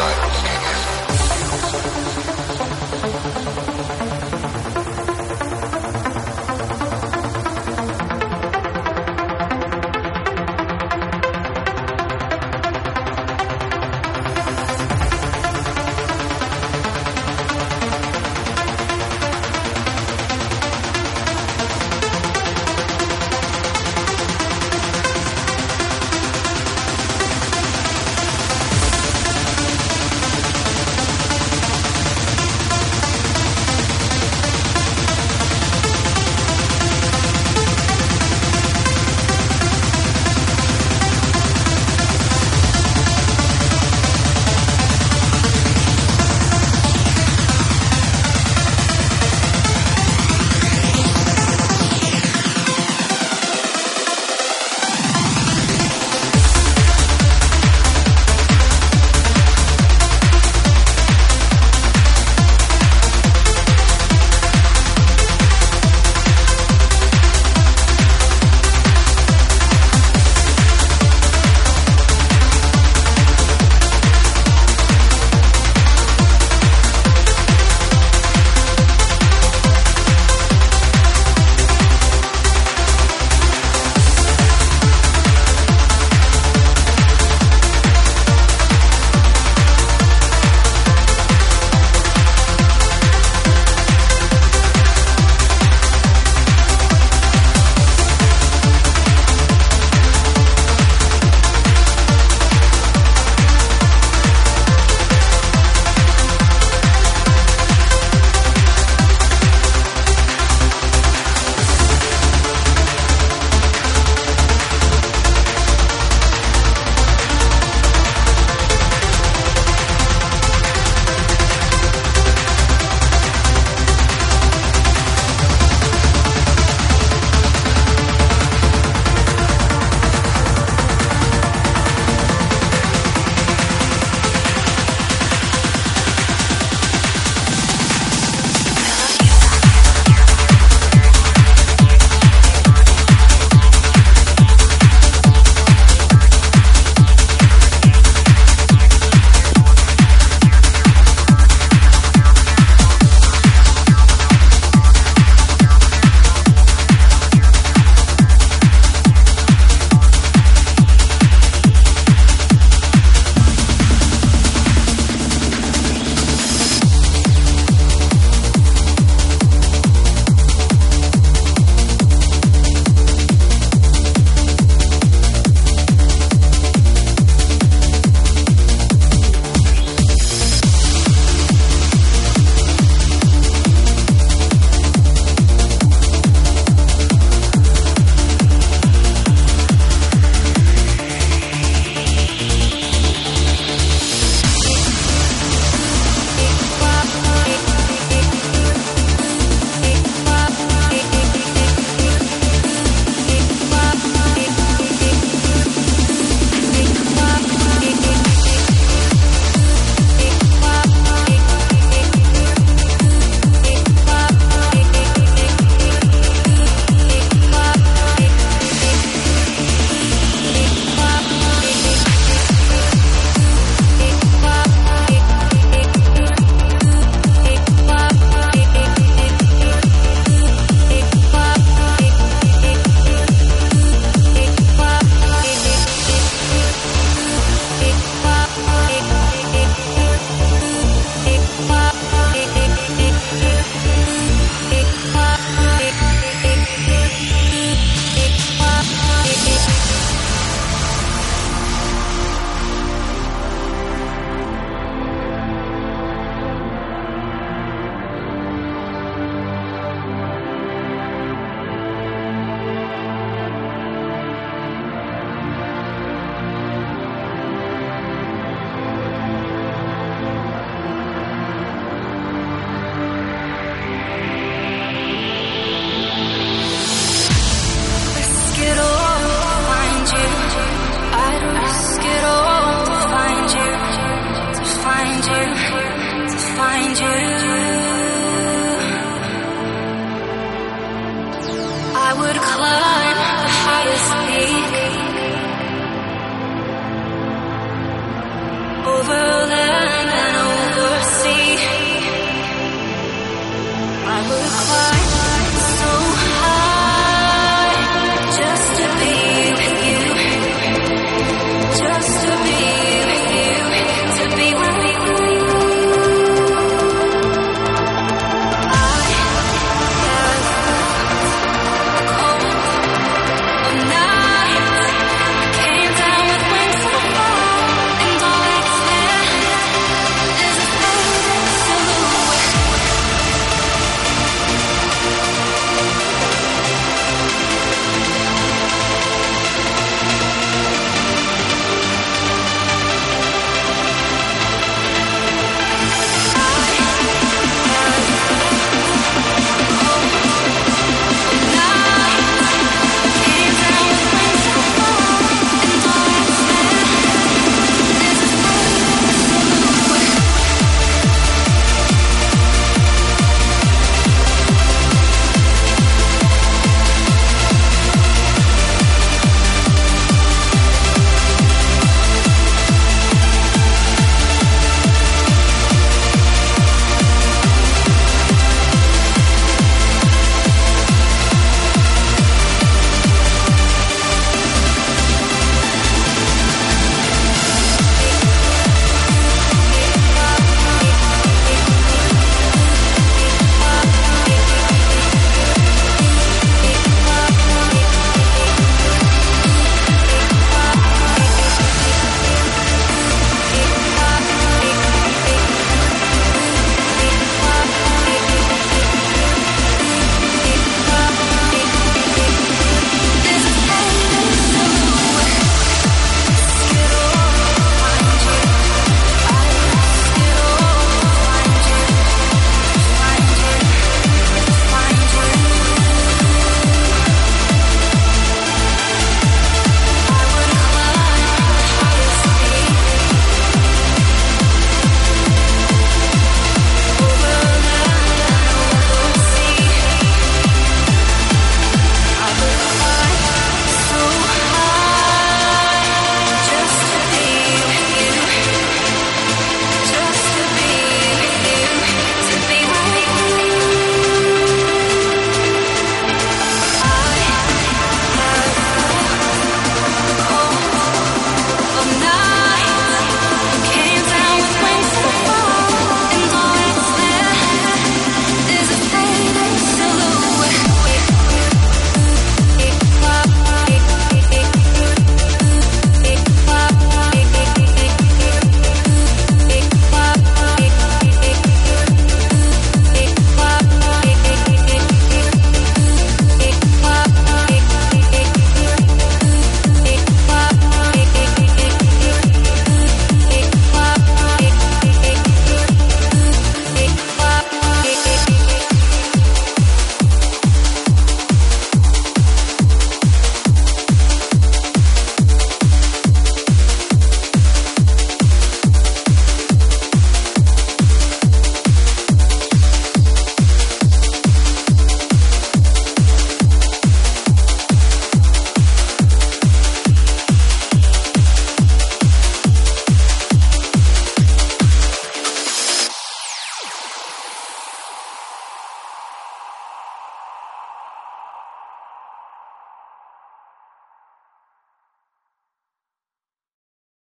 And